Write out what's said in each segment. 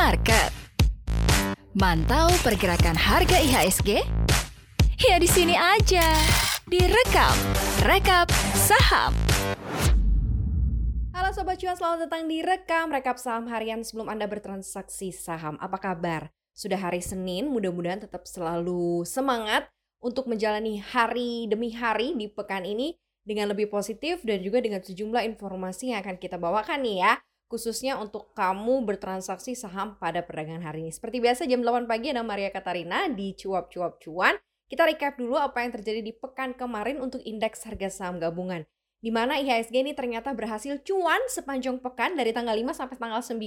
Market. Mantau pergerakan harga IHSG? Ya di sini aja. Direkap, rekap saham. Halo Sobat Cuan, selamat datang di Rekam Rekap Saham Harian sebelum Anda bertransaksi saham. Apa kabar? Sudah hari Senin, mudah-mudahan tetap selalu semangat untuk menjalani hari demi hari di pekan ini dengan lebih positif dan juga dengan sejumlah informasi yang akan kita bawakan nih ya khususnya untuk kamu bertransaksi saham pada perdagangan hari ini. Seperti biasa jam 8 pagi ada Maria Katarina di Cuap Cuap Cuan. Kita recap dulu apa yang terjadi di pekan kemarin untuk indeks harga saham gabungan. Di mana IHSG ini ternyata berhasil cuan sepanjang pekan dari tanggal 5 sampai tanggal 9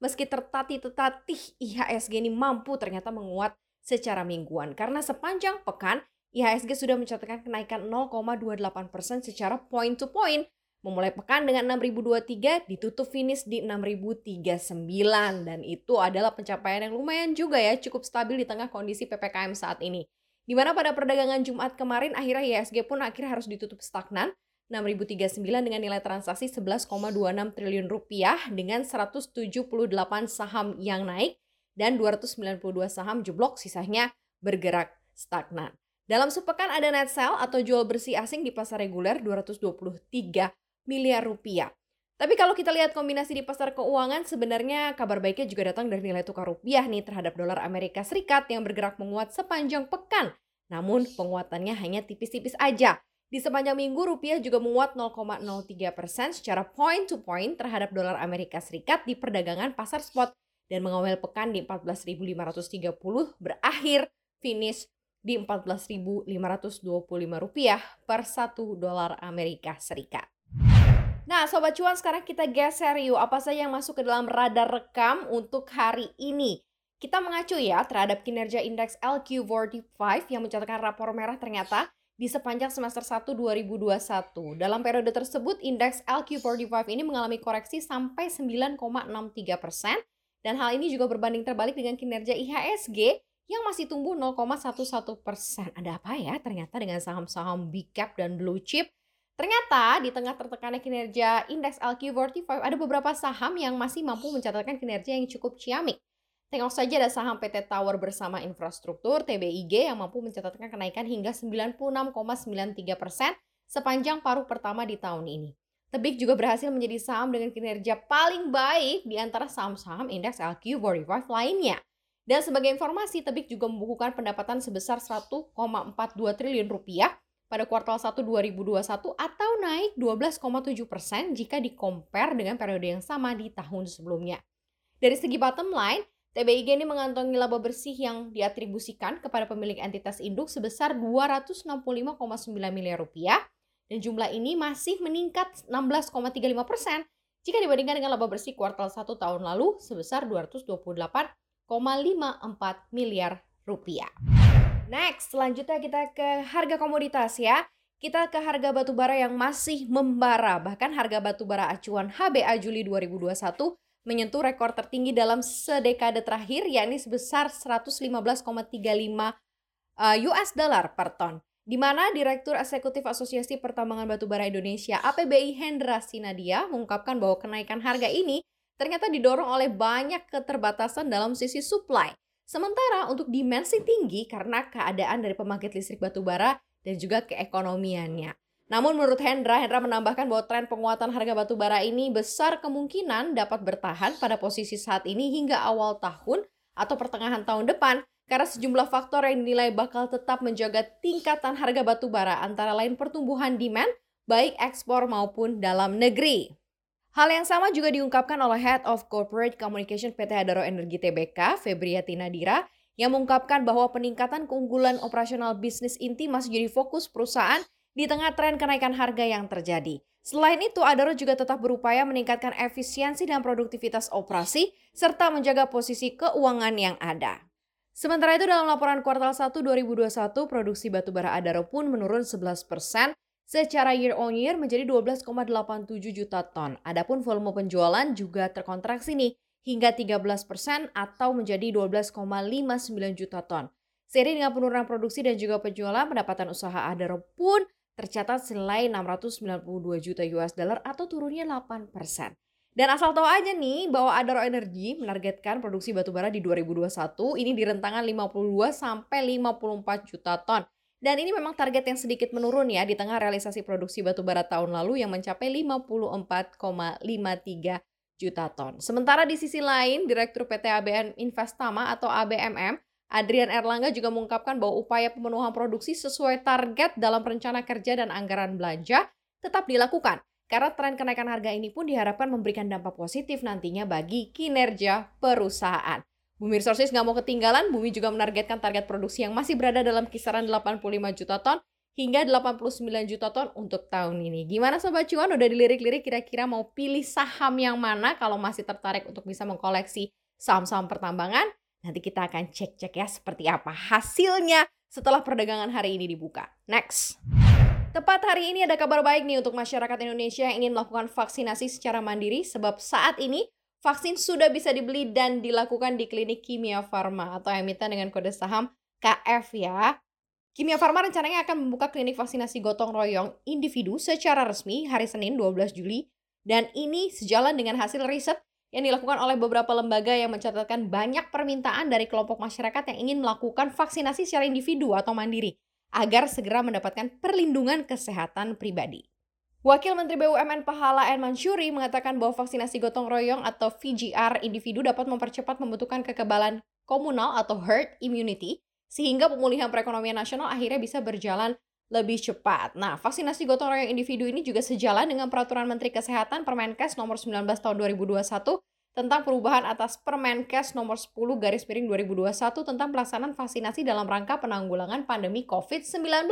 meski tertatih-tetati IHSG ini mampu ternyata menguat secara mingguan karena sepanjang pekan IHSG sudah mencatatkan kenaikan 0,28% secara point to point Memulai pekan dengan 6023 ditutup finish di 6039 dan itu adalah pencapaian yang lumayan juga ya cukup stabil di tengah kondisi PPKM saat ini. Di mana pada perdagangan Jumat kemarin akhirnya IHSG pun akhirnya harus ditutup stagnan 6039 dengan nilai transaksi 11,26 triliun rupiah dengan 178 saham yang naik dan 292 saham jeblok sisanya bergerak stagnan. Dalam sepekan ada net sell atau jual bersih asing di pasar reguler 223 miliar rupiah. Tapi kalau kita lihat kombinasi di pasar keuangan, sebenarnya kabar baiknya juga datang dari nilai tukar rupiah nih terhadap dolar Amerika Serikat yang bergerak menguat sepanjang pekan. Namun penguatannya hanya tipis-tipis aja. Di sepanjang minggu rupiah juga menguat 0,03 persen secara point to point terhadap dolar Amerika Serikat di perdagangan pasar spot dan mengawal pekan di 14.530 berakhir finish di 14.525 rupiah per 1 dolar Amerika Serikat. Nah, Sobat Cuan sekarang kita geser yuk apa saja yang masuk ke dalam radar rekam untuk hari ini. Kita mengacu ya terhadap kinerja indeks LQ45 yang mencatatkan rapor merah ternyata di sepanjang semester 1 2021. Dalam periode tersebut, indeks LQ45 ini mengalami koreksi sampai 9,63 persen dan hal ini juga berbanding terbalik dengan kinerja IHSG yang masih tumbuh 0,11 persen. Ada apa ya ternyata dengan saham-saham big cap dan blue chip Ternyata di tengah tertekannya kinerja indeks LQ45 ada beberapa saham yang masih mampu mencatatkan kinerja yang cukup ciamik. Tengok saja ada saham PT Tower bersama infrastruktur TBIG yang mampu mencatatkan kenaikan hingga 96,93 persen sepanjang paruh pertama di tahun ini. Tebik juga berhasil menjadi saham dengan kinerja paling baik di antara saham-saham indeks LQ45 lainnya. Dan sebagai informasi, Tebik juga membukukan pendapatan sebesar 1,42 triliun rupiah pada kuartal 1 2021 atau naik 12,7 persen jika compare dengan periode yang sama di tahun sebelumnya. Dari segi bottom line, TBIG ini mengantongi laba bersih yang diatribusikan kepada pemilik entitas induk sebesar 265,9 miliar rupiah dan jumlah ini masih meningkat 16,35 persen jika dibandingkan dengan laba bersih kuartal 1 tahun lalu sebesar 228,54 miliar rupiah. Next, selanjutnya kita ke harga komoditas ya. Kita ke harga batubara yang masih membara. Bahkan harga batubara acuan HBA Juli 2021 menyentuh rekor tertinggi dalam sedekade terakhir yakni sebesar 115,35 uh, US dollar per ton. Di mana Direktur Eksekutif Asosiasi Pertambangan Batubara Indonesia APBI Hendra Sinadia mengungkapkan bahwa kenaikan harga ini ternyata didorong oleh banyak keterbatasan dalam sisi supply Sementara untuk dimensi tinggi karena keadaan dari pembangkit listrik batubara dan juga keekonomiannya. Namun menurut Hendra, Hendra menambahkan bahwa tren penguatan harga batubara ini besar kemungkinan dapat bertahan pada posisi saat ini hingga awal tahun atau pertengahan tahun depan karena sejumlah faktor yang dinilai bakal tetap menjaga tingkatan harga batubara antara lain pertumbuhan demand baik ekspor maupun dalam negeri. Hal yang sama juga diungkapkan oleh Head of Corporate Communication PT Adaro Energi Tbk, Febriati Nadira, yang mengungkapkan bahwa peningkatan keunggulan operasional bisnis inti masih jadi fokus perusahaan di tengah tren kenaikan harga yang terjadi. Selain itu, Adaro juga tetap berupaya meningkatkan efisiensi dan produktivitas operasi, serta menjaga posisi keuangan yang ada. Sementara itu dalam laporan kuartal 1 2021, produksi batubara Adaro pun menurun 11 persen secara year on year menjadi 12,87 juta ton. Adapun volume penjualan juga terkontraksi nih hingga 13 persen atau menjadi 12,59 juta ton. Seiring dengan penurunan produksi dan juga penjualan, pendapatan usaha Adaro pun tercatat senilai 692 juta US dollar atau turunnya 8 persen. Dan asal tahu aja nih bahwa Adaro Energy menargetkan produksi batubara di 2021 ini di rentangan 52 sampai 54 juta ton. Dan ini memang target yang sedikit menurun ya di tengah realisasi produksi batubara tahun lalu yang mencapai 54,53 juta ton. Sementara di sisi lain, Direktur PT ABN Investama atau ABMM, Adrian Erlangga juga mengungkapkan bahwa upaya pemenuhan produksi sesuai target dalam rencana kerja dan anggaran belanja tetap dilakukan karena tren kenaikan harga ini pun diharapkan memberikan dampak positif nantinya bagi kinerja perusahaan. Bumi Resources nggak mau ketinggalan, Bumi juga menargetkan target produksi yang masih berada dalam kisaran 85 juta ton hingga 89 juta ton untuk tahun ini. Gimana Sobat Cuan? Udah dilirik-lirik kira-kira mau pilih saham yang mana kalau masih tertarik untuk bisa mengkoleksi saham-saham pertambangan? Nanti kita akan cek-cek ya seperti apa hasilnya setelah perdagangan hari ini dibuka. Next. Tepat hari ini ada kabar baik nih untuk masyarakat Indonesia yang ingin melakukan vaksinasi secara mandiri sebab saat ini vaksin sudah bisa dibeli dan dilakukan di klinik Kimia Farma atau emiten dengan kode saham KF ya. Kimia Farma rencananya akan membuka klinik vaksinasi gotong royong individu secara resmi hari Senin 12 Juli dan ini sejalan dengan hasil riset yang dilakukan oleh beberapa lembaga yang mencatatkan banyak permintaan dari kelompok masyarakat yang ingin melakukan vaksinasi secara individu atau mandiri agar segera mendapatkan perlindungan kesehatan pribadi. Wakil Menteri BUMN Pahala N. Mansyuri mengatakan bahwa vaksinasi gotong royong atau VGR individu dapat mempercepat membutuhkan kekebalan komunal atau herd immunity sehingga pemulihan perekonomian nasional akhirnya bisa berjalan lebih cepat. Nah, vaksinasi gotong royong individu ini juga sejalan dengan Peraturan Menteri Kesehatan Permenkes nomor 19 tahun 2021 tentang perubahan atas Permenkes nomor 10 garis miring 2021 tentang pelaksanaan vaksinasi dalam rangka penanggulangan pandemi COVID-19.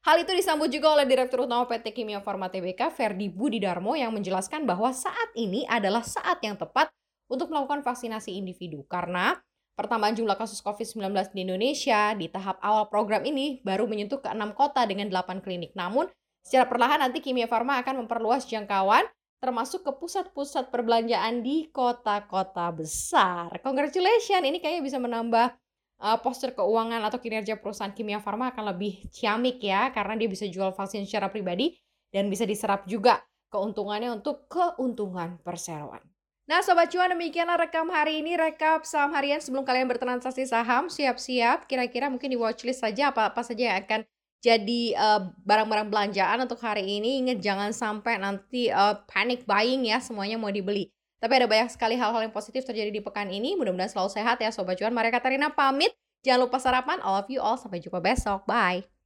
Hal itu disambut juga oleh Direktur Utama PT Kimia Farma Tbk, Ferdi Budidarmo yang menjelaskan bahwa saat ini adalah saat yang tepat untuk melakukan vaksinasi individu karena pertambahan jumlah kasus COVID-19 di Indonesia di tahap awal program ini baru menyentuh ke 6 kota dengan 8 klinik. Namun, secara perlahan nanti Kimia Farma akan memperluas jangkauan termasuk ke pusat-pusat perbelanjaan di kota-kota besar. Congratulations, ini kayaknya bisa menambah uh, postur keuangan atau kinerja perusahaan kimia farma akan lebih ciamik ya, karena dia bisa jual vaksin secara pribadi dan bisa diserap juga keuntungannya untuk keuntungan perseroan. Nah Sobat Cuan demikianlah rekam hari ini Rekap saham harian sebelum kalian bertransaksi saham Siap-siap kira-kira mungkin di watchlist saja apa-apa saja yang akan jadi eh, barang-barang belanjaan untuk hari ini ingat jangan sampai nanti uh, panic buying ya semuanya mau dibeli. Tapi ada banyak sekali hal-hal yang positif terjadi di pekan ini. Mudah-mudahan selalu sehat ya Sobat Cuan. Maria Katarina pamit. Jangan lupa sarapan. All of you all. Sampai jumpa besok. Bye.